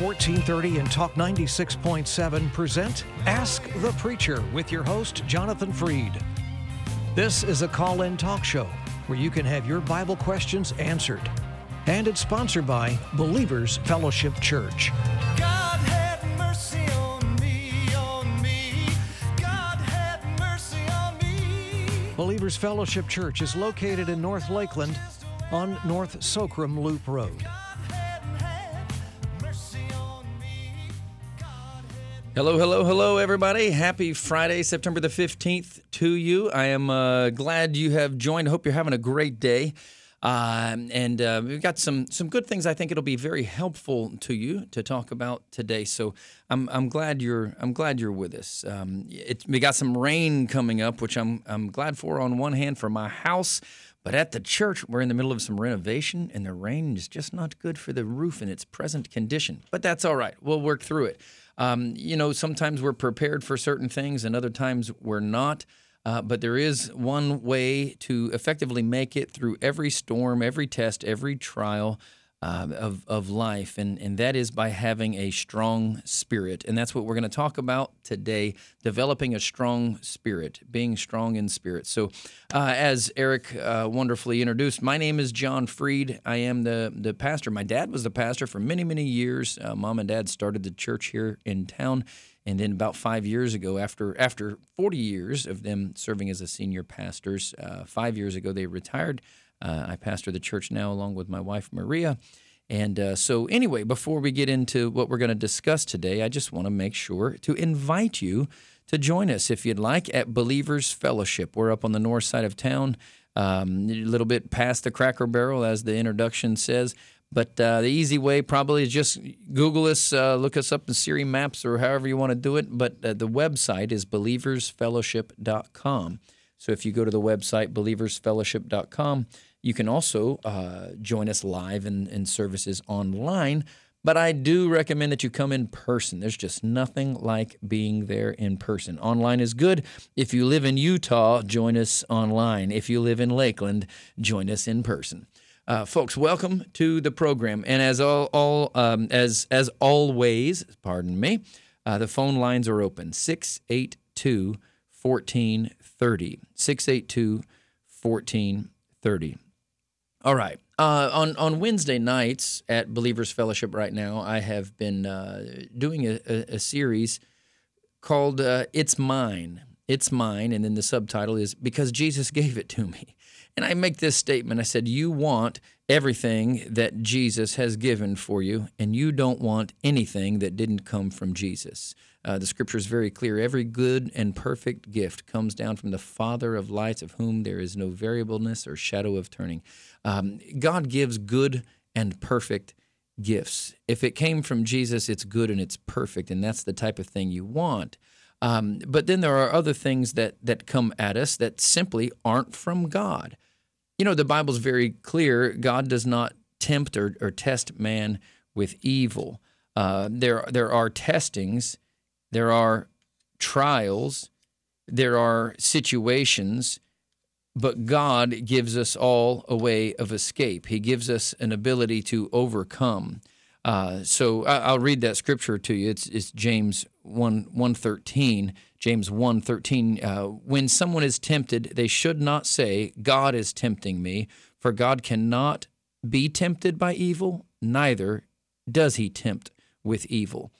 1430 and Talk 96.7 present Ask the Preacher with your host, Jonathan Freed. This is a call in talk show where you can have your Bible questions answered. And it's sponsored by Believers Fellowship Church. God have mercy on me, on me. God have mercy on me. Believers Fellowship Church is located in North Lakeland on North Socrum Loop Road. Hello, hello, hello, everybody. Happy Friday, September the 15th to you. I am uh, glad you have joined. I hope you're having a great day. Um, and uh, we've got some some good things. I think it'll be very helpful to you to talk about today. So I'm I'm glad you're I'm glad you're with us. Um, it, we got some rain coming up, which I'm I'm glad for on one hand for my house, but at the church we're in the middle of some renovation, and the rain is just not good for the roof in its present condition. But that's all right. We'll work through it. Um, you know, sometimes we're prepared for certain things, and other times we're not. Uh, but there is one way to effectively make it through every storm, every test, every trial uh, of, of life, and, and that is by having a strong spirit. And that's what we're going to talk about today developing a strong spirit, being strong in spirit. So, uh, as Eric uh, wonderfully introduced, my name is John Freed. I am the, the pastor. My dad was the pastor for many, many years. Uh, Mom and dad started the church here in town. And then about five years ago, after after 40 years of them serving as a senior pastors, uh, five years ago they retired. Uh, I pastor the church now along with my wife Maria. And uh, so, anyway, before we get into what we're going to discuss today, I just want to make sure to invite you to join us if you'd like at Believers Fellowship. We're up on the north side of town, um, a little bit past the Cracker Barrel, as the introduction says. But uh, the easy way probably is just Google us, uh, look us up in Siri Maps or however you want to do it. But uh, the website is believersfellowship.com. So if you go to the website, believersfellowship.com, you can also uh, join us live in, in services online. But I do recommend that you come in person. There's just nothing like being there in person. Online is good. If you live in Utah, join us online. If you live in Lakeland, join us in person. Uh, folks, welcome to the program. And as all, all um, as as always, pardon me, uh, the phone lines are open 682 1430. 682 1430. All right. Uh, on on Wednesday nights at Believers Fellowship right now, I have been uh, doing a, a, a series called uh, "It's Mine." It's mine, and then the subtitle is "Because Jesus Gave It to Me." And I make this statement: I said, "You want everything that Jesus has given for you, and you don't want anything that didn't come from Jesus." Uh, the scripture is very clear. Every good and perfect gift comes down from the Father of lights, of whom there is no variableness or shadow of turning. Um, God gives good and perfect gifts. If it came from Jesus, it's good and it's perfect, and that's the type of thing you want. Um, but then there are other things that that come at us that simply aren't from God. You know, the Bible's very clear. God does not tempt or, or test man with evil. Uh, there there are testings, there are trials, there are situations but God gives us all a way of escape. He gives us an ability to overcome. Uh, so I, I'll read that scripture to you. It's, it's James 1 113. James 1 13. Uh, when someone is tempted, they should not say, God is tempting me, for God cannot be tempted by evil, neither does he tempt with evil.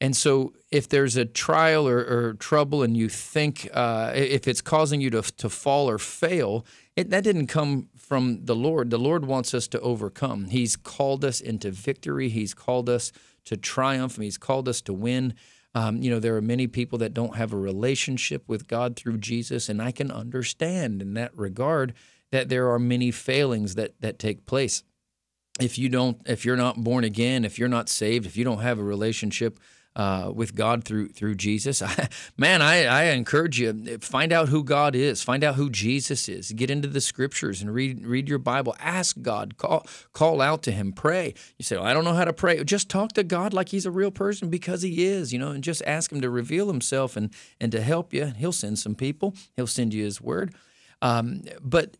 And so, if there's a trial or, or trouble, and you think uh, if it's causing you to, to fall or fail, it, that didn't come from the Lord. The Lord wants us to overcome. He's called us into victory. He's called us to triumph. He's called us to win. Um, you know, there are many people that don't have a relationship with God through Jesus, and I can understand in that regard that there are many failings that that take place. If you don't, if you're not born again, if you're not saved, if you don't have a relationship uh, with God through through Jesus. Man, I, I encourage you find out who God is, find out who Jesus is. Get into the Scriptures and read read your Bible. Ask God, call call out to Him, pray. You say, well, I don't know how to pray. Just talk to God like He's a real person because He is, you know, and just ask Him to reveal Himself and and to help you. He'll send some people. He'll send you His Word. Um, but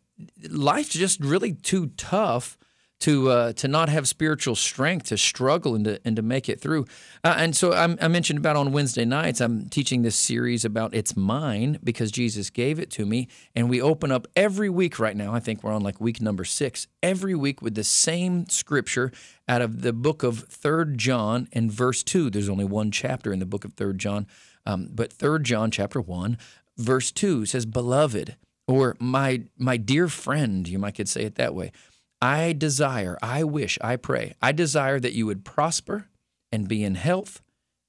life's just really too tough to uh, to not have spiritual strength to struggle and to and to make it through. Uh, and so I'm, I mentioned about on Wednesday nights I'm teaching this series about it's mine because Jesus gave it to me, and we open up every week right now. I think we're on like week number six. Every week with the same scripture out of the book of Third John and verse two. There's only one chapter in the book of Third John, um, but Third John chapter one verse two says, "Beloved." Or my my dear friend, you might could say it that way. I desire, I wish, I pray, I desire that you would prosper and be in health,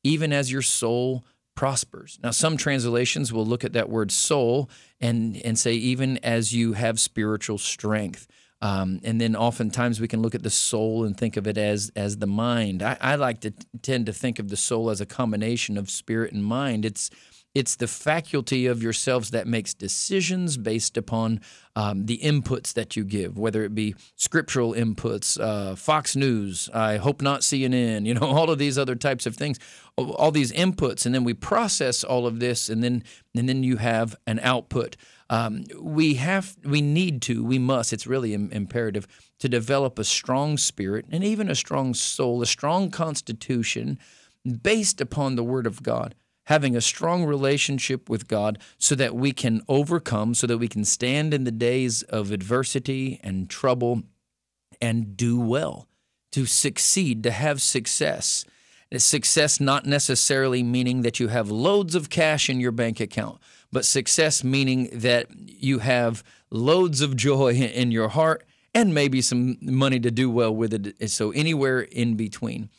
even as your soul prospers. Now, some translations will look at that word soul and, and say, even as you have spiritual strength. Um, and then oftentimes we can look at the soul and think of it as as the mind. I, I like to t- tend to think of the soul as a combination of spirit and mind. It's it's the faculty of yourselves that makes decisions based upon um, the inputs that you give, whether it be scriptural inputs, uh, Fox News, I hope not CNN, you know, all of these other types of things, all these inputs, and then we process all of this, and then and then you have an output. Um, we have, we need to, we must. It's really Im- imperative to develop a strong spirit and even a strong soul, a strong constitution based upon the Word of God having a strong relationship with God so that we can overcome, so that we can stand in the days of adversity and trouble and do well, to succeed, to have success. Success not necessarily meaning that you have loads of cash in your bank account, but success meaning that you have loads of joy in your heart and maybe some money to do well with it. So, anywhere in between.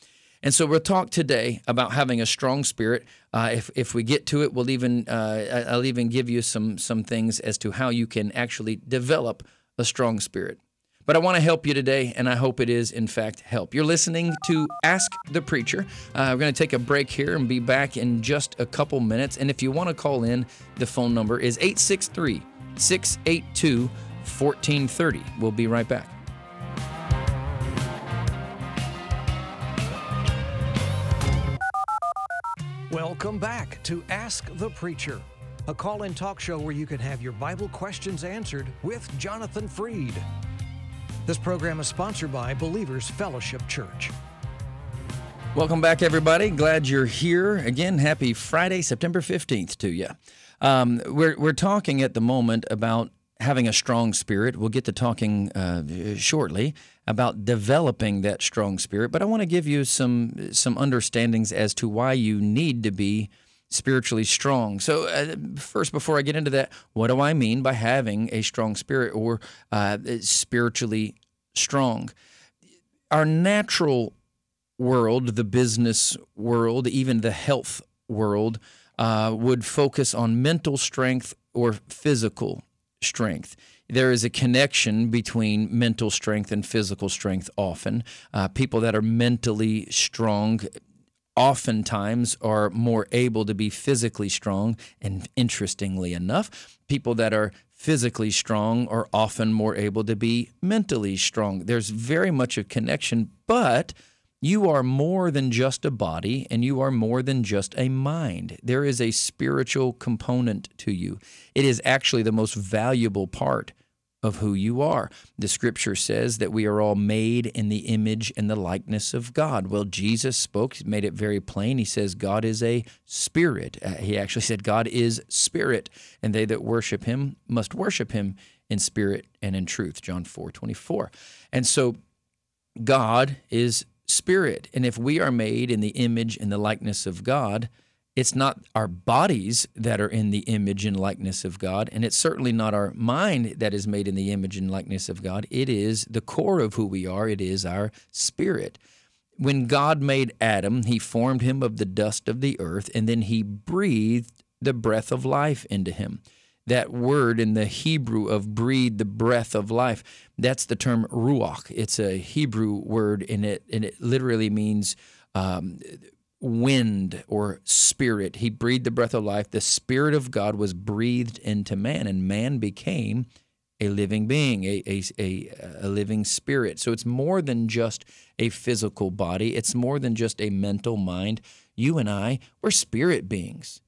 And so we'll talk today about having a strong spirit. Uh, if, if we get to it, we'll even uh, I'll even give you some some things as to how you can actually develop a strong spirit. But I want to help you today, and I hope it is in fact help. You're listening to Ask the Preacher. Uh, we're going to take a break here and be back in just a couple minutes. And if you want to call in, the phone number is 863 682 1430. We'll be right back. Welcome back to Ask the Preacher, a call in talk show where you can have your Bible questions answered with Jonathan Freed. This program is sponsored by Believers Fellowship Church. Welcome back, everybody. Glad you're here. Again, happy Friday, September 15th to you. Um, we're, we're talking at the moment about having a strong spirit. We'll get to talking uh, shortly about developing that strong spirit, but I want to give you some some understandings as to why you need to be spiritually strong. So, uh, first, before I get into that, what do I mean by having a strong spirit or uh, spiritually strong? Our natural world, the business world, even the health world, uh, would focus on mental strength or physical strength. There is a connection between mental strength and physical strength often. Uh, people that are mentally strong oftentimes are more able to be physically strong. And interestingly enough, people that are physically strong are often more able to be mentally strong. There's very much a connection, but you are more than just a body and you are more than just a mind. There is a spiritual component to you. It is actually the most valuable part of who you are. The scripture says that we are all made in the image and the likeness of God. Well, Jesus spoke, he made it very plain. He says, God is a spirit. Uh, he actually said, God is spirit, and they that worship him must worship him in spirit and in truth. John 4 24. And so, God is spirit. And if we are made in the image and the likeness of God, it's not our bodies that are in the image and likeness of God, and it's certainly not our mind that is made in the image and likeness of God. It is the core of who we are, it is our spirit. When God made Adam, he formed him of the dust of the earth, and then he breathed the breath of life into him that word in the Hebrew of breathe, the breath of life, that's the term ruach. It's a Hebrew word, and it and it literally means um, wind or spirit. He breathed the breath of life. The Spirit of God was breathed into man, and man became a living being, a, a, a, a living spirit. So it's more than just a physical body, it's more than just a mental mind. You and I, we're spirit beings.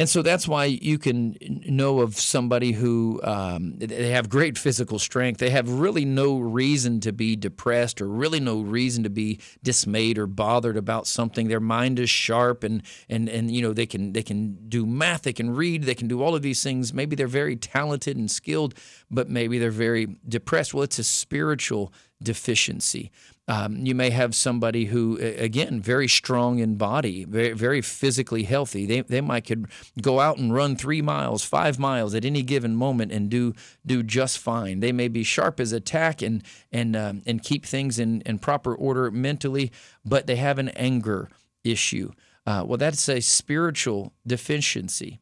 And so that's why you can know of somebody who um, they have great physical strength. They have really no reason to be depressed or really no reason to be dismayed or bothered about something. Their mind is sharp and and and you know they can they can do math, they can read, they can do all of these things. Maybe they're very talented and skilled, but maybe they're very depressed. Well, it's a spiritual deficiency. Um, you may have somebody who, again, very strong in body, very, very physically healthy. They, they might could go out and run three miles, five miles at any given moment and do do just fine. They may be sharp as a tack and and um, and keep things in, in proper order mentally, but they have an anger issue. Uh, well, that's a spiritual deficiency,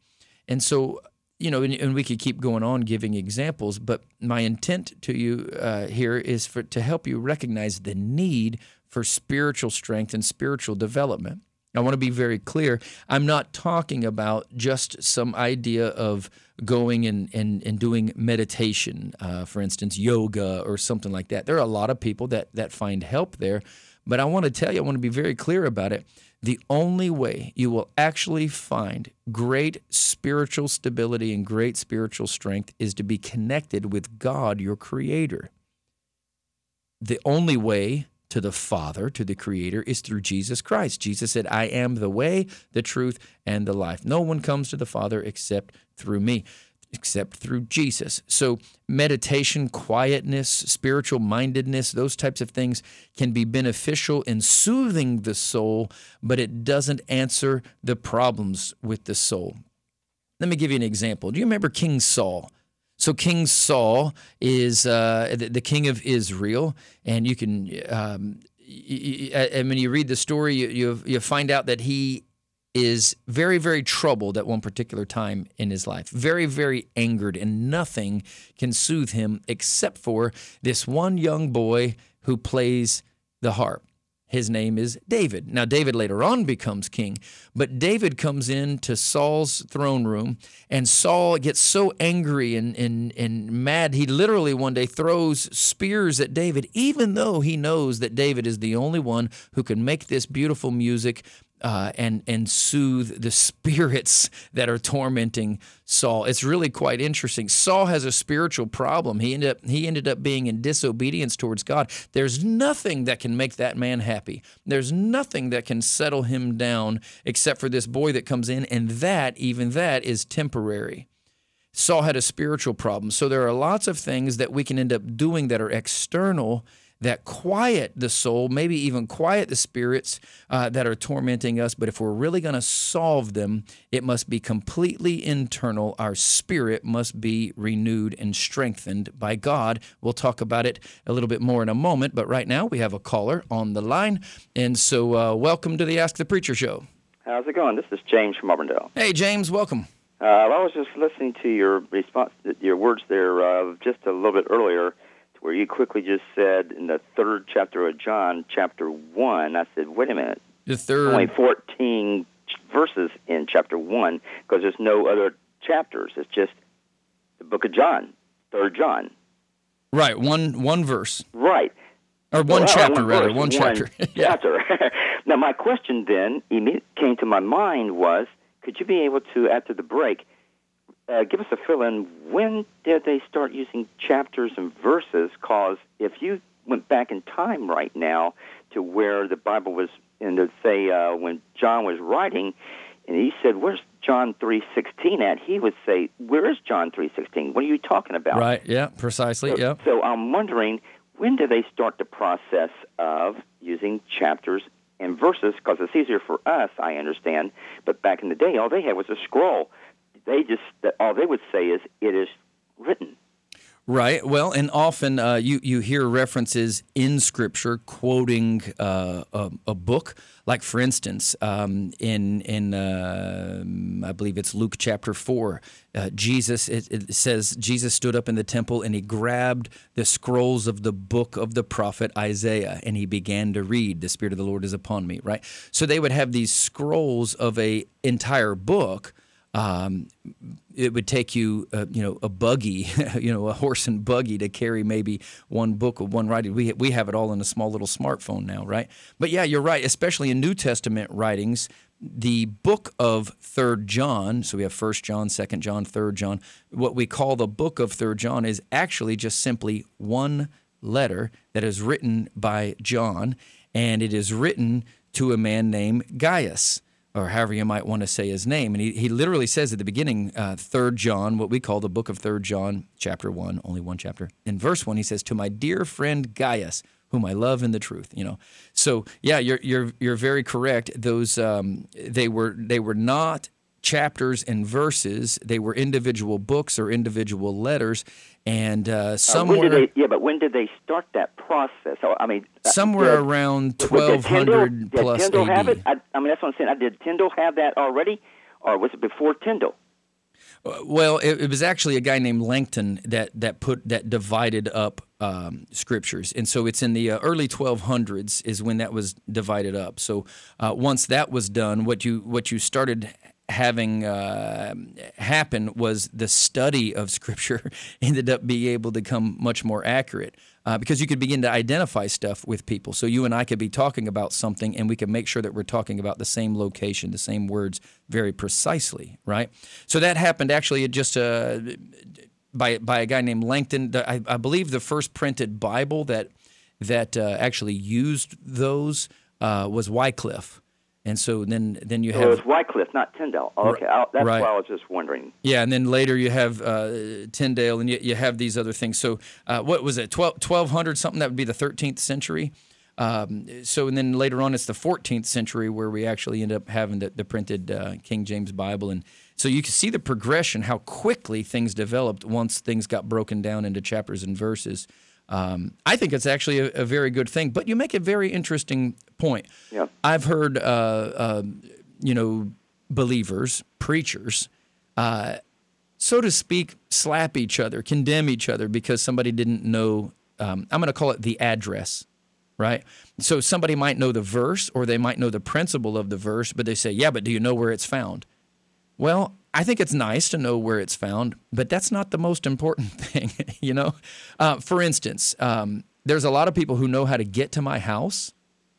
and so you know, and, and, we could keep going on giving examples, but my intent to you uh, here is for to help you recognize the need for spiritual strength and spiritual development. I want to be very clear. I'm not talking about just some idea of going and, and, and doing meditation, uh, for instance, yoga or something like that. There are a lot of people that, that find help there, but I want to tell you, I want to be very clear about it the only way you will actually find great spiritual stability and great spiritual strength is to be connected with God, your Creator. The only way to the Father, to the Creator, is through Jesus Christ. Jesus said, I am the way, the truth, and the life. No one comes to the Father except through me except through Jesus. So, meditation, quietness, spiritual mindedness, those types of things can be beneficial in soothing the soul, but it doesn't answer the problems with the soul. Let me give you an example. Do you remember King Saul? So King Saul is uh, the, the, king of Israel, and you can, um, and when you read the story, you, you, you find out that he is very, very troubled at one particular time in his life, very, very angered, and nothing can soothe him except for this one young boy who plays the harp. His name is David. Now, David later on becomes king, but David comes into Saul's throne room, and Saul gets so angry and, and, and mad, he literally one day throws spears at David, even though he knows that David is the only one who can make this beautiful music uh, and and soothe the spirits that are tormenting Saul. It's really quite interesting. Saul has a spiritual problem. He ended up he ended up being in disobedience towards God. There's nothing that can make that man happy. There's nothing that can settle him down except for this boy that comes in, and that even that is temporary. Saul had a spiritual problem. So there are lots of things that we can end up doing that are external that quiet the soul, maybe even quiet the spirits uh, that are tormenting us. But if we're really going to solve them, it must be completely internal. Our spirit must be renewed and strengthened by God. We'll talk about it a little bit more in a moment. But right now, we have a caller on the line. And so, uh, welcome to the Ask the Preacher Show. How's it going? This is James from Auburndale. Hey, James, welcome. Uh, I was just listening to your response, your words there, uh, just a little bit earlier where you quickly just said in the third chapter of John, chapter 1, I said, wait a minute. The third. Only 14 verses in chapter 1 because there's no other chapters. It's just the book of John, third John. Right, one one verse. Right. Or one Well, chapter, one rather. verse, One chapter. Yeah. chapter. now, my question then came to my mind was, could you be able to, after the break, uh, give us a fill in. When did they start using chapters and verses? Because if you went back in time right now to where the Bible was, and to say uh, when John was writing, and he said, "Where's John three sixteen at?" He would say, "Where is John three sixteen? What are you talking about?" Right, yeah, precisely, So, yeah. so I'm wondering when do they start the process of using chapters and verses? Because it's easier for us, I understand. But back in the day, all they had was a scroll. They just all they would say is, "It is written." Right. Well, and often uh, you you hear references in Scripture quoting uh, a, a book. Like for instance, um, in in uh, I believe it's Luke chapter four, uh, Jesus it, it says Jesus stood up in the temple and he grabbed the scrolls of the book of the prophet Isaiah and he began to read. The Spirit of the Lord is upon me. Right. So they would have these scrolls of a entire book. Um, it would take you, uh, you know, a buggy, you know, a horse and buggy to carry maybe one book or one writing. We we have it all in a small little smartphone now, right? But yeah, you're right. Especially in New Testament writings, the book of Third John, so we have First John, Second John, Third John. What we call the book of Third John is actually just simply one letter that is written by John, and it is written to a man named Gaius or however you might want to say his name. And he, he literally says at the beginning, uh, Third John, what we call the book of Third John, chapter one, only one chapter. In verse one, he says, "To my dear friend Gaius, whom I love in the truth." You know, so yeah, you're you're you're very correct. Those um, they were they were not chapters and verses; they were individual books or individual letters. And uh, Uh, somewhere did they, yeah, but when did they start that process? So, I mean, uh, somewhere did- around twelve hundred plus Did Tyndale have AD. it? I, I mean, that's what I'm saying. Did Tyndale have that already, or was it before Tyndale? Well, it, it was actually a guy named Langton that that put that divided up um, scriptures, and so it's in the uh, early 1200s is when that was divided up. So uh, once that was done, what you what you started having uh, happen was the study of scripture ended up being able to come much more accurate uh, because you could begin to identify stuff with people. So you and I could be talking about something, and we could make sure that we're talking about the same location, the same words, very precisely, right? So that happened actually just uh, by by a guy named Langton. The, I, I believe the first printed Bible that that uh, actually used those uh, was Wycliffe. And so then, then you So it was have Wycliffe, not Tyndale. Oh, okay, I, that's right. why I was just wondering. yeah, and then later you have uh, Tyndale, and you, you have these other things. So uh, what was it, 12, 1200 something? That would be the 13th century. Um, so and then later on, it's the 14th century where we actually end up having the, the printed uh, King James Bible, and so you can see the progression, how quickly things developed once things got broken down into chapters and verses. Um, I think it's actually a, a very good thing. But you make a very interesting point. Yeah. I've heard, uh, uh, you know, believers, preachers, uh, so to speak, slap each other, condemn each other because somebody didn't know. Um, I'm going to call it the address, right? So somebody might know the verse or they might know the principle of the verse, but they say, "Yeah, but do you know where it's found?" Well, I think it's nice to know where it's found, but that's not the most important thing, you know? Uh, for instance, um, there's a lot of people who know how to get to my house,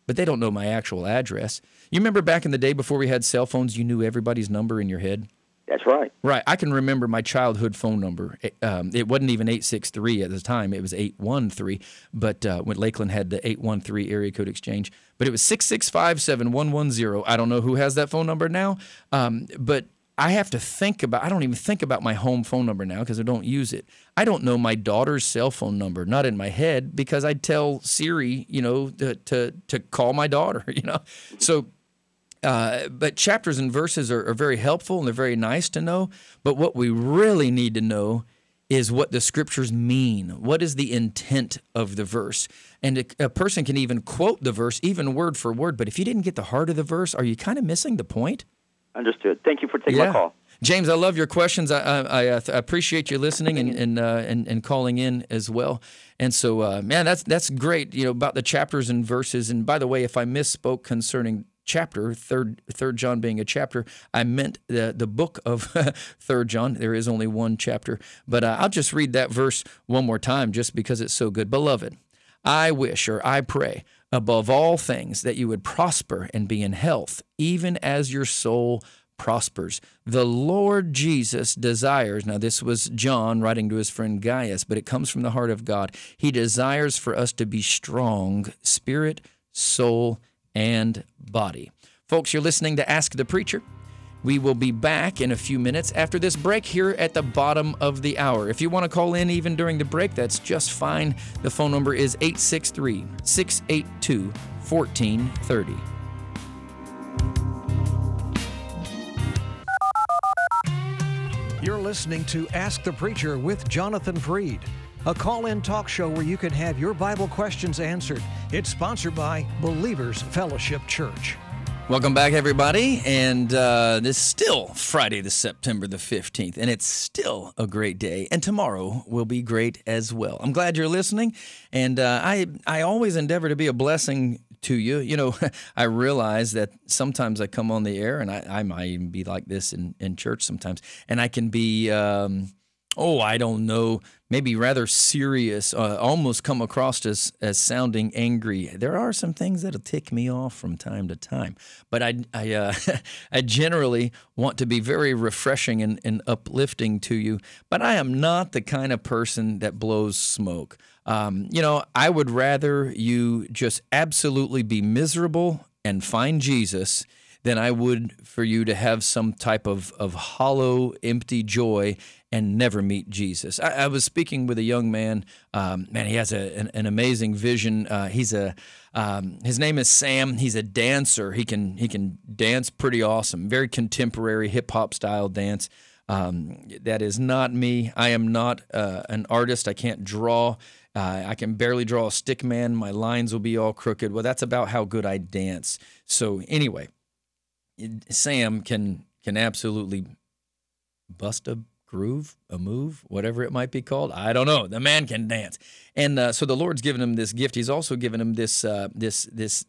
but they don't know my actual address. You remember back in the day before we had cell phones, you knew everybody's number in your head? That's right. Right. I can remember my childhood phone number. It, um, it wasn't even 863 at the time, it was 813. But uh, when Lakeland had the 813 area code exchange, but it was 665 7110. I don't know who has that phone number now, um, but I have to think about, I don't even think about my home phone number now because I don't use it. I don't know my daughter's cell phone number, not in my head, because I tell Siri, you know, to, to, to call my daughter, you know. So, uh, but chapters and verses are, are very helpful and they're very nice to know. But what we really need to know is what the scriptures mean. What is the intent of the verse? And a, a person can even quote the verse, even word for word. But if you didn't get the heart of the verse, are you kind of missing the point? Understood. Thank you for taking my call. James, I love your questions. I, I, I uh, appreciate you listening and and, uh, and and calling in as well. And so, uh, man, that's that's great. You know about the chapters and verses. And by the way, if I misspoke concerning chapter third third John being a chapter, I meant the the book of third John. There is only one chapter, but uh, I'll just read that verse one more time just because it's so good. Beloved, I wish or I pray above all things that you would prosper and be in health, even as your soul prospers. The Lord Jesus desires, now this was John writing to his friend Gaius, but it comes from the heart of God. He desires for us to be strong, spirit, soul, and body. Folks, you're listening to Ask the Preacher. We will be back in a few minutes after this break here at the bottom of the hour. If you want to call in even during the break, that's just fine. The phone number is 863 682 1430. You're listening to Ask the Preacher with Jonathan Freed, a call in talk show where you can have your Bible questions answered. It's sponsored by Believers Fellowship Church. Welcome back, everybody. And uh, this is still Friday, the September the 15th, and it's still a great day. And tomorrow will be great as well. I'm glad you're listening. And uh, I, I always endeavor to be a blessing to you. You know, I realize that sometimes I come on the air, and I, I might even be like this in, in church sometimes, and I can be. Um, oh, I don't know, maybe rather serious, uh, almost come across as as sounding angry. There are some things that'll tick me off from time to time, but I I, uh, I generally want to be very refreshing and, and uplifting to you. But I am not the kind of person that blows smoke. Um, you know, I would rather you just absolutely be miserable and find Jesus than I would for you to have some type of, of hollow, empty joy and never meet Jesus. I, I was speaking with a young man. Um, man, he has a, an, an amazing vision. Uh, he's a um, his name is Sam. He's a dancer. He can he can dance pretty awesome. Very contemporary hip hop style dance. Um, that is not me. I am not uh, an artist. I can't draw. Uh, I can barely draw a stick man. My lines will be all crooked. Well, that's about how good I dance. So anyway, Sam can can absolutely bust a groove, a move, whatever it might be called. I don't know. The man can dance, and uh, so the Lord's given him this gift. He's also given him this uh, this this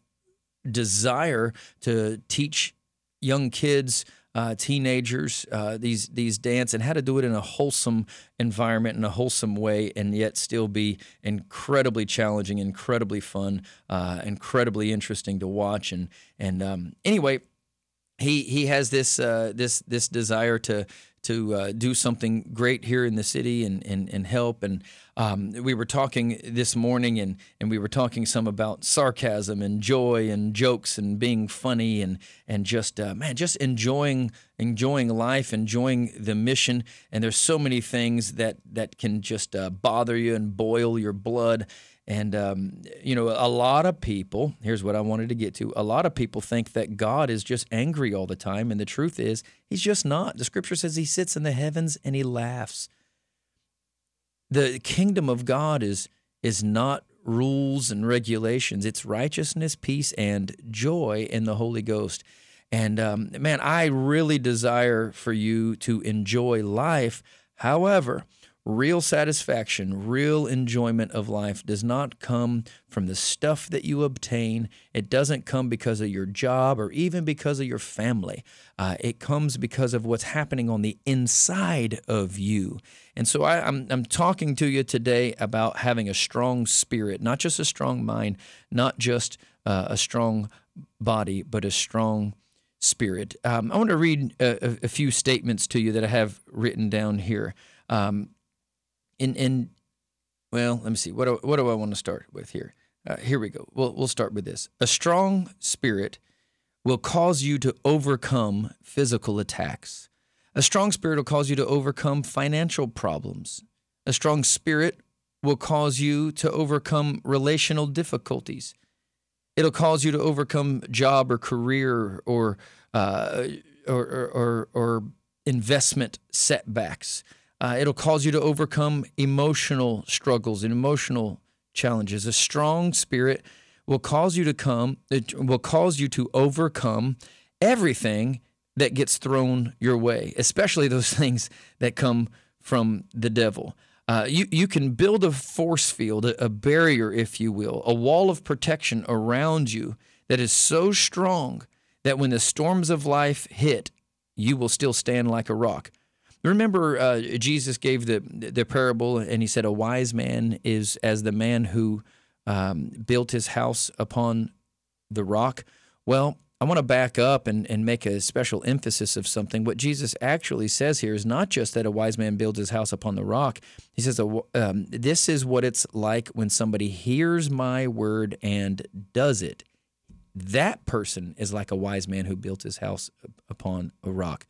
desire to teach young kids. Uh, teenagers, uh, these these dance and how to do it in a wholesome environment in a wholesome way, and yet still be incredibly challenging, incredibly fun, uh, incredibly interesting to watch. And and um, anyway, he he has this uh, this this desire to to uh, do something great here in the city and and, and help. And um, we were talking this morning, and and we were talking some about sarcasm and joy and jokes and being funny and and just uh, man, just enjoying enjoying life, enjoying the mission. And there's so many things that that can just uh, bother you and boil your blood. And, um, you know, a lot of people, here's what I wanted to get to a lot of people think that God is just angry all the time. And the truth is, he's just not. The scripture says he sits in the heavens and he laughs. The kingdom of God is, is not rules and regulations, it's righteousness, peace, and joy in the Holy Ghost. And um, man, I really desire for you to enjoy life. However, real satisfaction, real enjoyment of life does not come from the stuff that you obtain. It doesn't come because of your job or even because of your family. Uh, it comes because of what's happening on the inside of you. And so I, I'm, I'm talking to you today about having a strong spirit, not just a strong mind, not just uh, a strong body, but a strong spirit. Um, I want to read a, a, few statements to you that I have written down here. Um, in in well, let me see. What do, what do I want to start with here? Uh, here we go. We'll we'll start with this. A strong spirit will cause you to overcome physical attacks. A strong spirit will cause you to overcome financial problems. A strong spirit will cause you to overcome relational difficulties. It'll cause you to overcome job or career or uh, or, or, or investment setbacks. Uh, it'll cause you to overcome emotional struggles and emotional challenges. A strong spirit will cause you to come, it will cause you to overcome everything that gets thrown your way, especially those things that come from the devil. Uh, you, you can build a force field, a, a barrier, if you will, a wall of protection around you that is so strong that when the storms of life hit, you will still stand like a rock. Remember, uh, Jesus gave the the parable, and he said, "A wise man is as the man who um, built his house upon the rock." Well, I want to back up and, and make a special emphasis of something. What Jesus actually says here is not just that a wise man builds his house upon the rock. He says, um, This is what it's like when somebody hears my word and does it. That person is like a wise man who built his house upon a rock.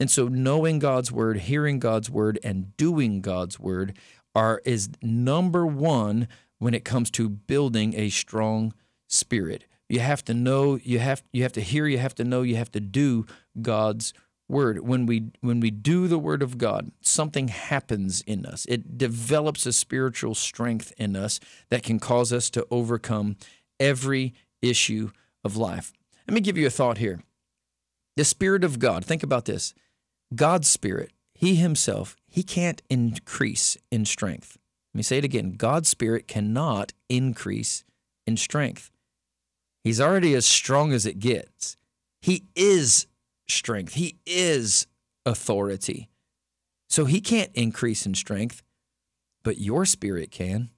And so knowing God's word, hearing God's word and doing God's word are is number 1 when it comes to building a strong spirit. You have to know, you have you have to hear, you have to know, you have to do God's word. When we when we do the word of God, something happens in us. It develops a spiritual strength in us that can cause us to overcome every issue of life. Let me give you a thought here. The Spirit of God, think about this God's Spirit, He Himself, He can't increase in strength. Let me say it again God's Spirit cannot increase in strength. He's already as strong as it gets. He is strength, He is authority. So he can't increase in strength, but your spirit can.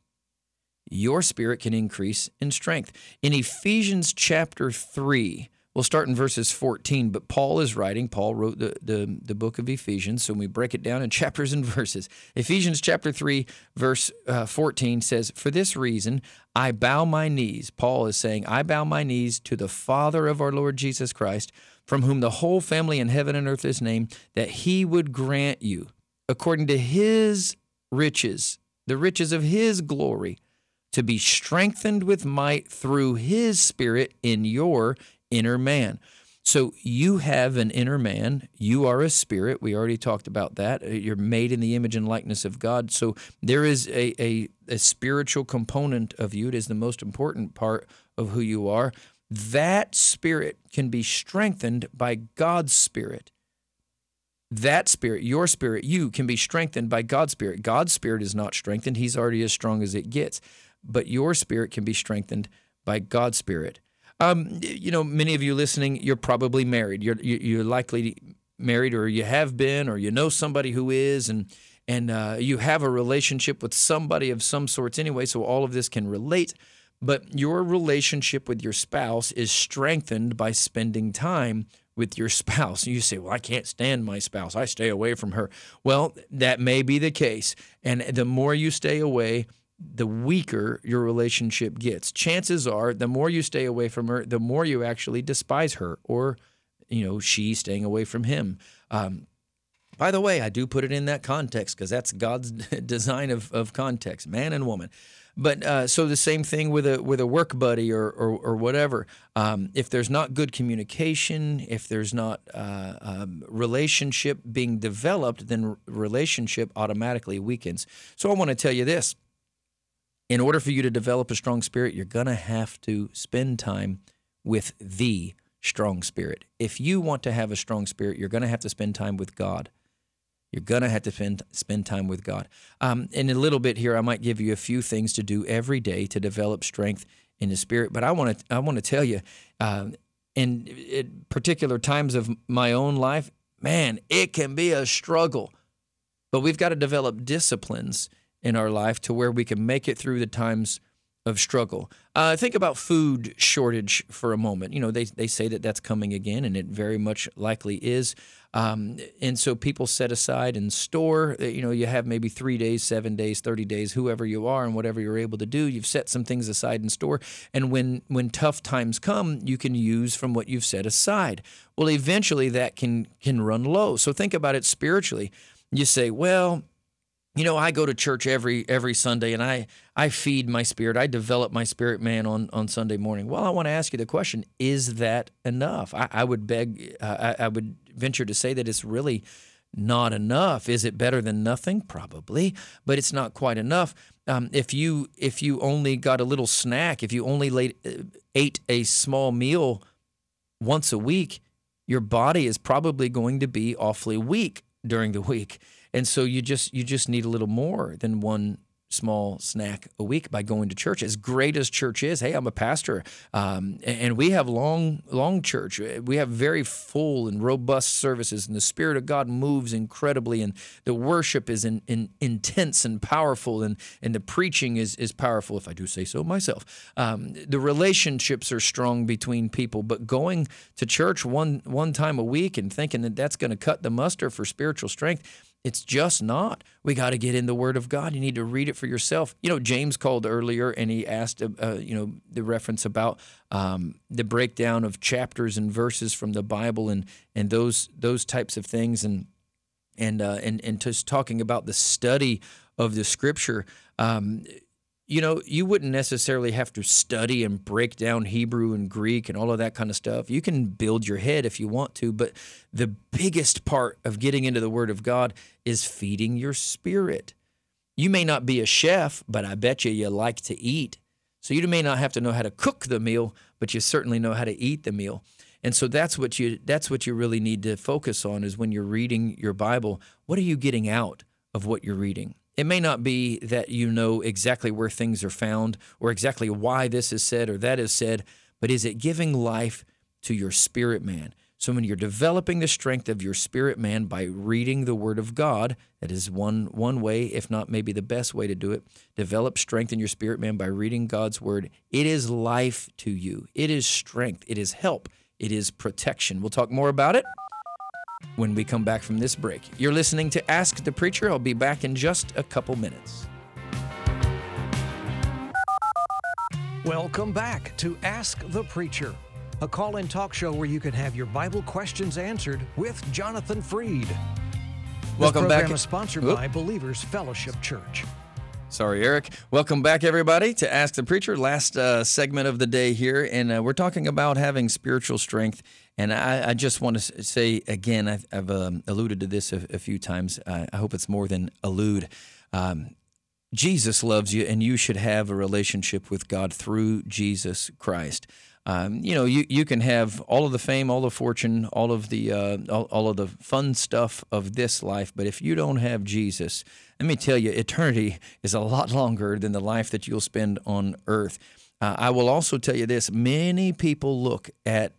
Your spirit can increase in strength. In Ephesians chapter 3, we'll start in verses 14, but Paul is writing. Paul wrote the, the, the book of Ephesians, so we break it down in chapters and verses. Ephesians chapter 3, verse uh, 14 says, For this reason, I bow my knees. Paul is saying, I bow my knees to the Father of our Lord Jesus Christ, from whom the whole family in heaven and earth is named, that he would grant you, according to his riches, the riches of his glory, to be strengthened with might through his spirit in your inner man. So you have an inner man. You are a spirit. We already talked about that. Uh, You're made in the image and likeness of God. So there is a, a, a spiritual component of you. It is the most important part of who you are. That spirit can be strengthened by God's spirit that spirit, your spirit, you can be strengthened by God's spirit. God's spirit is not strengthened, He's already as strong as it gets. But your spirit can be strengthened by God's spirit. Um, you know, many of you listening, you're probably married. You're you- you're likely married, or you have been, or you know somebody who is, and and uh, you have a relationship with somebody of some sorts anyway. So all of this can relate. But your relationship with your spouse is strengthened by spending time with your spouse. You say, Well, I can't stand my spouse. I stay away from her. Well, that may be the case. And the more you stay away, the weaker your relationship gets. Chances are, the more you stay away from her, the more you actually despise her, or, you know, she staying away from him. Um, by the way, I do put it in that context because that's God's design of, of context, man and woman. But uh, so the same thing with a with a work buddy or or, or whatever. Um, if there's not good communication, if there's not uh, um, relationship being developed, then relationship automatically weakens. So I want to tell you this: in order for you to develop a strong spirit, you're gonna have to spend time with the strong spirit. If you want to have a strong spirit, you're gonna have to spend time with God. You're gonna have to spend spend time with God. Um, in a little bit here, I might give you a few things to do every day to develop strength in the spirit. But I want to I want to tell you, uh, in, in particular times of my own life, man, it can be a struggle. But we've got to develop disciplines in our life to where we can make it through the times of struggle. Uh, think about food shortage for a moment. You know, they, they say that that's coming again, and it very much likely is. Um, and so people set aside and store, uh, you know, you have maybe three days, seven days, 30 days, whoever you are and whatever you're able to do, you've set some things aside and store. And when, when tough times come, you can use from what you've set aside. Well, eventually that can, can run low. So think about it spiritually. You say, well, you know, I go to church every every Sunday, and I I feed my spirit. I develop my spirit man on on Sunday morning. Well, I want to ask you the question: Is that enough? I, I would beg, uh, I, I would venture to say that it's really not enough. Is it better than nothing? Probably, but it's not quite enough. Um, if you if you only got a little snack, if you only late, uh, ate a small meal once a week, your body is probably going to be awfully weak during the week. And so you just you just need a little more than one small snack a week by going to church. As great as church is, hey, I'm a pastor, um, and we have long long church. We have very full and robust services, and the Spirit of God moves incredibly, and the worship is in, in, intense and powerful, and and the preaching is is powerful, if I do say so myself. Um, the relationships are strong between people, but going to church one one time a week and thinking that that's going to cut the muster for spiritual strength it's just not. We got to get in the Word of God. You need to read it for yourself. You know, James called earlier and he asked, uh, uh, you know, the reference about um, the breakdown of chapters and verses from the Bible and and those those types of things and and uh, and and just talking about the study of the Scripture. Um, you know, you wouldn't necessarily have to study and break down Hebrew and Greek and all of that kind of stuff. You can build your head if you want to, but the biggest part of getting into the Word of God is feeding your spirit. You may not be a chef, but I bet you you like to eat. So you may not have to know how to cook the meal, but you certainly know how to eat the meal. And so that's what you that's what you really need to focus on is when you're reading your Bible, what are you getting out of what you're reading? It may not be that you know exactly where things are found or exactly why this is said or that is said, but is it giving life to your spirit man? So when you're developing the strength of your spirit man by reading the Word of God, that is one one way, if not maybe the best way to do it. Develop strength in your spirit man by reading God's Word. It is life to you. It is strength. It is help. It is protection. We'll talk more about it when we come back from this break. You're listening to Ask the Preacher. I'll be back in just a couple minutes. Welcome back to Ask the Preacher, a call in talk show where you can have your Bible questions answered with Jonathan Freed. This Welcome program back. is sponsored Oop. by Believers Fellowship Church. Sorry, Eric. Welcome back, everybody, to Ask the Preacher. Last uh, segment of the day here, and uh, we're talking about having spiritual strength. And I, I just want to say again, I've, I've um, alluded to this a, a few times. I, I hope it's more than allude. Um, Jesus loves you, and you should have a relationship with God through Jesus Christ. Um, you know, you, you can have all of the fame, all the fortune, all of the uh, all, all of the fun stuff of this life, but if you don't have Jesus, let me tell you, eternity is a lot longer than the life that you'll spend on earth. Uh, I will also tell you this: many people look at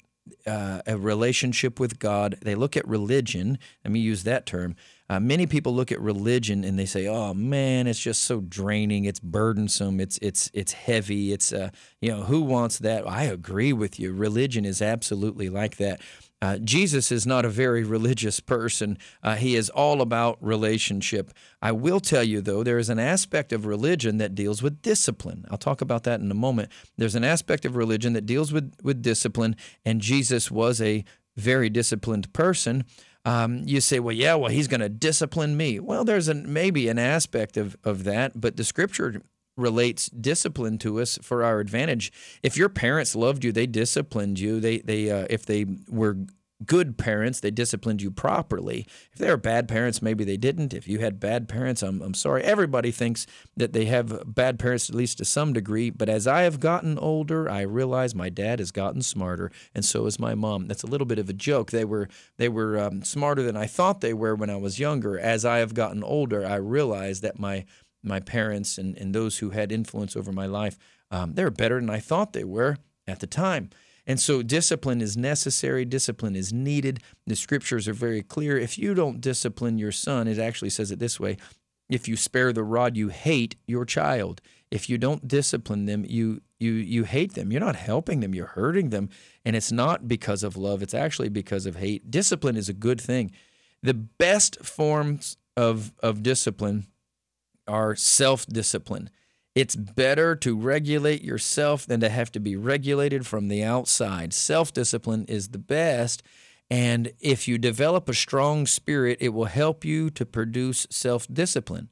uh, a relationship with God. They look at religion. Let me use that term. Uh, many people look at religion and they say, "Oh man, it's just so draining. It's burdensome. It's it's it's heavy. It's uh, you know, who wants that?" I agree with you. Religion is absolutely like that. Uh, Jesus is not a very religious person. Uh, he is all about relationship. I will tell you, though, there is an aspect of religion that deals with discipline. I'll talk about that in a moment. There's an aspect of religion that deals with, with discipline, and Jesus was a very disciplined person. Um, you say, well, yeah, well, he's going to discipline me. Well, there's an, maybe an aspect of, of that, but the scripture relates discipline to us for our advantage. If your parents loved you, they disciplined you. They they uh, if they were good parents, they disciplined you properly. If they were bad parents, maybe they didn't. If you had bad parents, I'm I'm sorry. Everybody thinks that they have bad parents at least to some degree, but as I have gotten older, I realize my dad has gotten smarter and so has my mom. That's a little bit of a joke. They were they were um, smarter than I thought they were when I was younger. As I have gotten older, I realize that my my parents and, and those who had influence over my life, um, they were better than I thought they were at the time. And so discipline is necessary, discipline is needed. The scriptures are very clear. If you don't discipline your son, it actually says it this way if you spare the rod, you hate your child. If you don't discipline them, you you you hate them. You're not helping them, you're hurting them. And it's not because of love, it's actually because of hate. Discipline is a good thing. The best forms of of discipline are self discipline. It's better to regulate yourself than to have to be regulated from the outside. Self discipline is the best. And if you develop a strong spirit, it will help you to produce self discipline.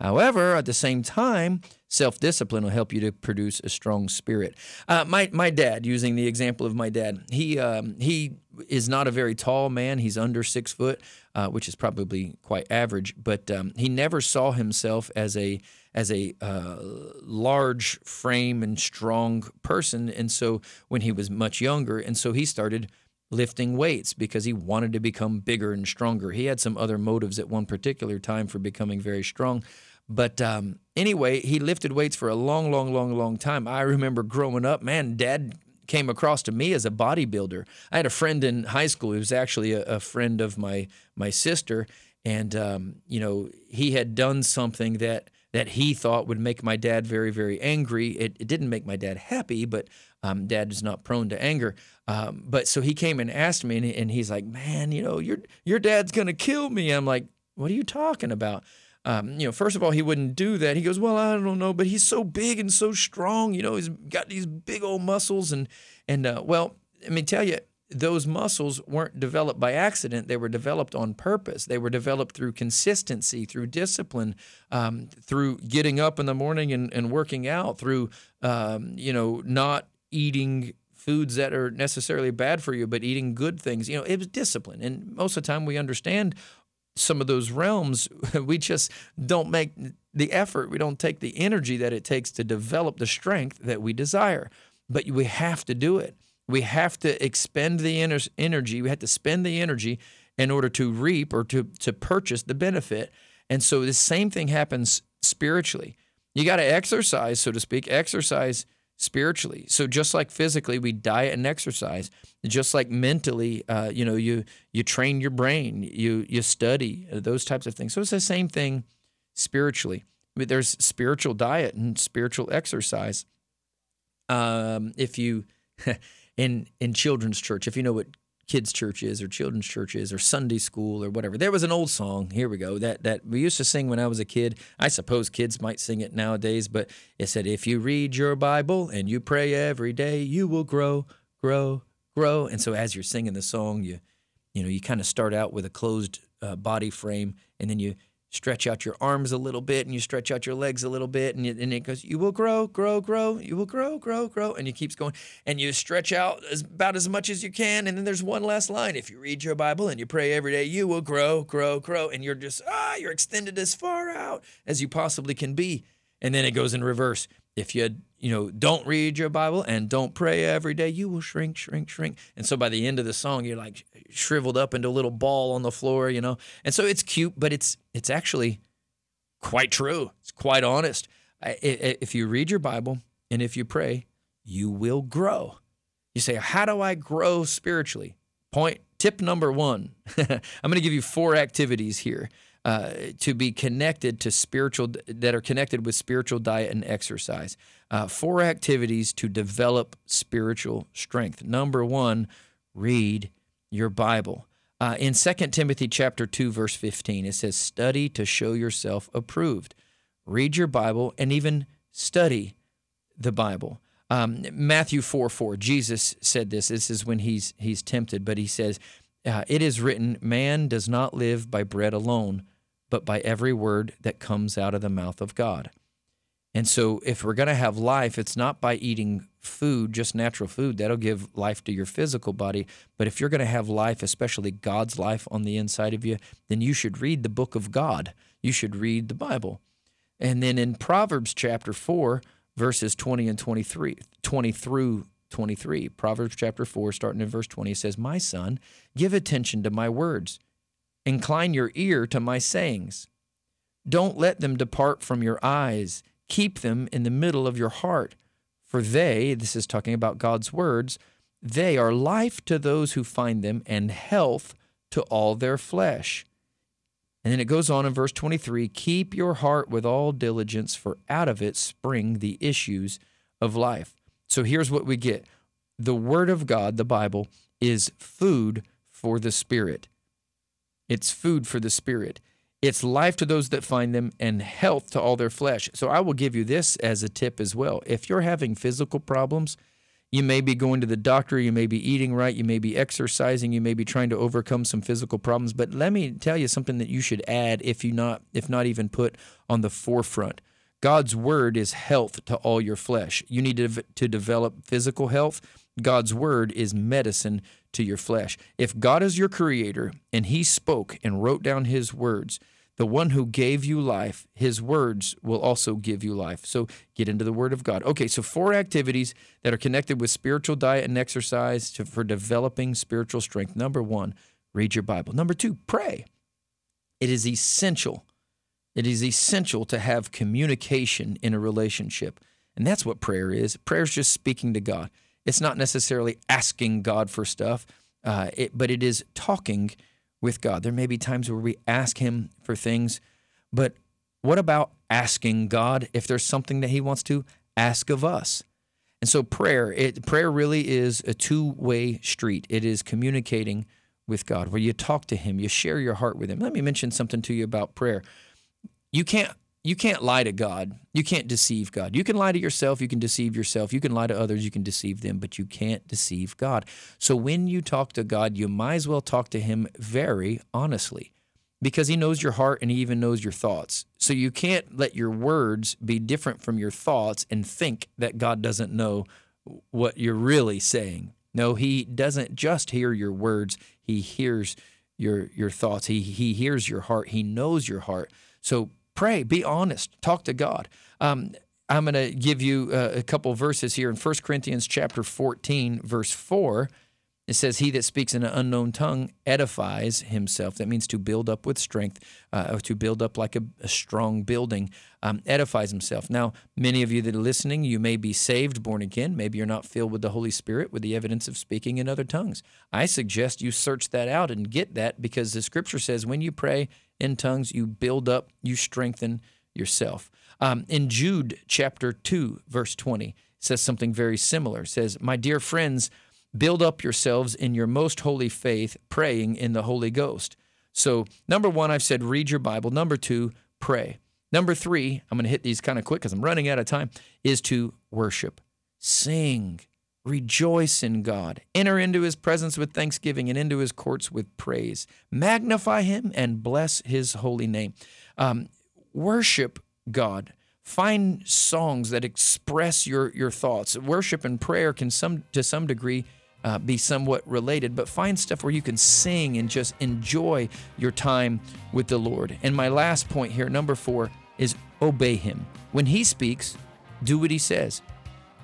However, at the same time, self discipline will help you to produce a strong spirit. Uh, my my dad, using the example of my dad, he um, he is not a very tall man. He's under six foot, uh, which is probably quite average. But um, he never saw himself as a as a uh, large frame and strong person. And so when he was much younger, and so he started lifting weights because he wanted to become bigger and stronger. He had some other motives at one particular time for becoming very strong. But um, anyway, he lifted weights for a long, long, long, long time. I remember growing up, man, dad came across to me as a bodybuilder. I had a friend in high school who was actually a, a friend of my my sister, and um, you know he had done something that that he thought would make my dad very, very angry. It, it didn't make my dad happy, but um, dad is not prone to anger. Um, but so he came and asked me, and, he- and he's like, "Man, you know, your your dad's gonna kill me." I'm like, "What are you talking about?" Um, you know, first of all, he wouldn't do that. He goes, "Well, I don't know, but he's so big and so strong. You know, he's got these big old muscles, and and uh, well, let me tell you." Those muscles weren't developed by accident. They were developed on purpose. They were developed through consistency, through discipline, um, through getting up in the morning and, and working out, through um, you know not eating foods that are necessarily bad for you, but eating good things. You know, it was discipline, and most of the time we understand some of those realms. We just don't make the effort. We don't take the energy that it takes to develop the strength that we desire. But we have to do it. We have to expend the energy. We have to spend the energy in order to reap or to to purchase the benefit. And so the same thing happens spiritually. You got to exercise, so to speak, exercise spiritually. So just like physically, we diet and exercise. Just like mentally, uh, you know, you you train your brain, you you study uh, those types of things. So it's the same thing spiritually. I mean, there's spiritual diet and spiritual exercise. Um, if you in in children's church, if you know what kids churches or children's churches or Sunday school or whatever. There was an old song, here we go, that that we used to sing when I was a kid. I suppose kids might sing it nowadays, but it said if you read your Bible and you pray every day, you will grow, grow, grow. And so as you're singing the song, you you know, you kind of start out with a closed uh, body frame and then you stretch out your arms a little bit and you stretch out your legs a little bit and, you, and it goes you will grow grow grow you will grow grow grow and it keeps going. And you stretch out as, about as much as you can and then there's one last line. If you read your bible and you pray every day you will grow grow grow and you're just ah you're extended as far out as you possibly can be and then it goes in reverse if you you know don't read your bible and don't pray every day you will shrink shrink shrink. And so by the end of the song you're like shriveled up into a little ball on the floor you know? And so it's cute but it's it's actually quite true. It's quite honest. If you read your bible and if you pray you will grow. You say how do i grow spiritually? Point tip number one. I'm going to give you four activities here uh, to be connected to spiritual that are connected with spiritual diet and exercise. Uh, four activities to develop spiritual strength. Number one, read your Bible. Uh, in 2 Timothy chapter 2 verse 15 it says study to show yourself approved. Read your Bible and even study the Bible. Um, Matthew 4 4, Jesus said this. This is when he's he's tempted, but he says, uh, It is written, man does not live by bread alone, but by every word that comes out of the mouth of God. And so, if we're going to have life, it's not by eating food, just natural food. That'll give life to your physical body. But if you're going to have life, especially God's life on the inside of you, then you should read the book of God. You should read the Bible. And then in Proverbs chapter 4, verses 20 and 23, 20 through 23, Proverbs chapter 4, starting in verse 20, it says, My son, give attention to my words, incline your ear to my sayings. Don't let them depart from your eyes, keep them in the middle of your heart. For they, this is talking about God's words, they are life to those who find them and health to all their flesh. And then it goes on in verse 23 Keep your heart with all diligence, for out of it spring the issues of life. So here's what we get the Word of God, the Bible, is food for the Spirit. It's food for the Spirit. It's life to those that find them and health to all their flesh. So I will give you this as a tip as well. If you're having physical problems, you may be going to the doctor, you may be eating right, you may be exercising, you may be trying to overcome some physical problems, but let me tell you something that you should add if you not if not even put on the forefront. God's word is health to all your flesh. You need to, to develop physical health. God's word is medicine to your flesh. If God is your creator and he spoke and wrote down his words, the one who gave you life, his words will also give you life. So get into the word of God. Okay, so four activities that are connected with spiritual diet and exercise to, for developing spiritual strength. Number one, read your Bible. Number two, pray. It is essential. It is essential to have communication in a relationship. And that's what prayer is. Prayer is just speaking to God. It's not necessarily asking God for stuff, uh, it, but it is talking with God. There may be times where we ask Him for things, but what about asking God if there's something that He wants to ask of us? And so prayer, it, prayer really is a two-way street. It is communicating with God, where you talk to Him, you share your heart with Him. Let me mention something to you about prayer. You can't you can't lie to God. You can't deceive God. You can lie to yourself, you can deceive yourself, you can lie to others, you can deceive them, but you can't deceive God. So when you talk to God, you might as well talk to him very honestly because he knows your heart and he even knows your thoughts. So you can't let your words be different from your thoughts and think that God doesn't know what you're really saying. No, he doesn't just hear your words, he hears your your thoughts. He he hears your heart. He knows your heart. So pray, be honest, talk to God. Um, I'm going to give you uh, a couple verses here in 1 Corinthians chapter 14, verse 4. It says, He that speaks in an unknown tongue edifies himself. That means to build up with strength, uh, or to build up like a, a strong building, um, edifies himself. Now, many of you that are listening, you may be saved, born again. Maybe you're not filled with the Holy Spirit with the evidence of speaking in other tongues. I suggest you search that out and get that because the scripture says when you pray in tongues, you build up, you strengthen yourself. Um, in Jude chapter 2, verse 20, it says something very similar. It says, My dear friends, build up yourselves in your most holy faith, praying in the Holy Ghost. So, number one, I've said read your Bible. Number two, pray. Number three, I'm going to hit these kind of quick because I'm running out of time, is to worship, sing, rejoice in God, enter into his presence with thanksgiving and into his courts with praise, magnify him and bless his holy name. Um, worship God. Find songs that express your, your thoughts. Worship and prayer can some to some degree uh, be somewhat related, but find stuff where you can sing and just enjoy your time with the Lord. And my last point here, number four, is obey Him. When He speaks, do what He says.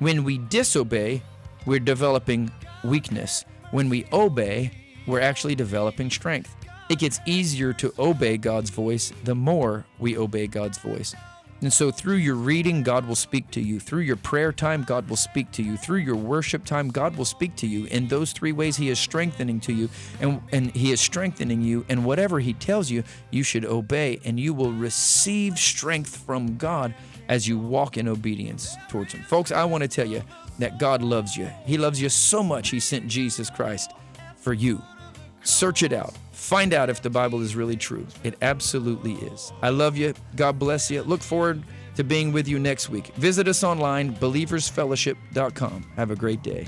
When we disobey, we're developing weakness. When we obey, we're actually developing strength. It gets easier to obey God's voice the more we obey God's voice. And so, through your reading, God will speak to you. Through your prayer time, God will speak to you. Through your worship time, God will speak to you. In those three ways, He is strengthening to you, and, and He is strengthening you. And whatever He tells you, you should obey, and you will receive strength from God as you walk in obedience towards Him. Folks, I want to tell you that God loves you. He loves you so much, He sent Jesus Christ for you. Search it out. Find out if the Bible is really true. It absolutely is. I love you. God bless you. Look forward to being with you next week. Visit us online, believersfellowship.com. Have a great day.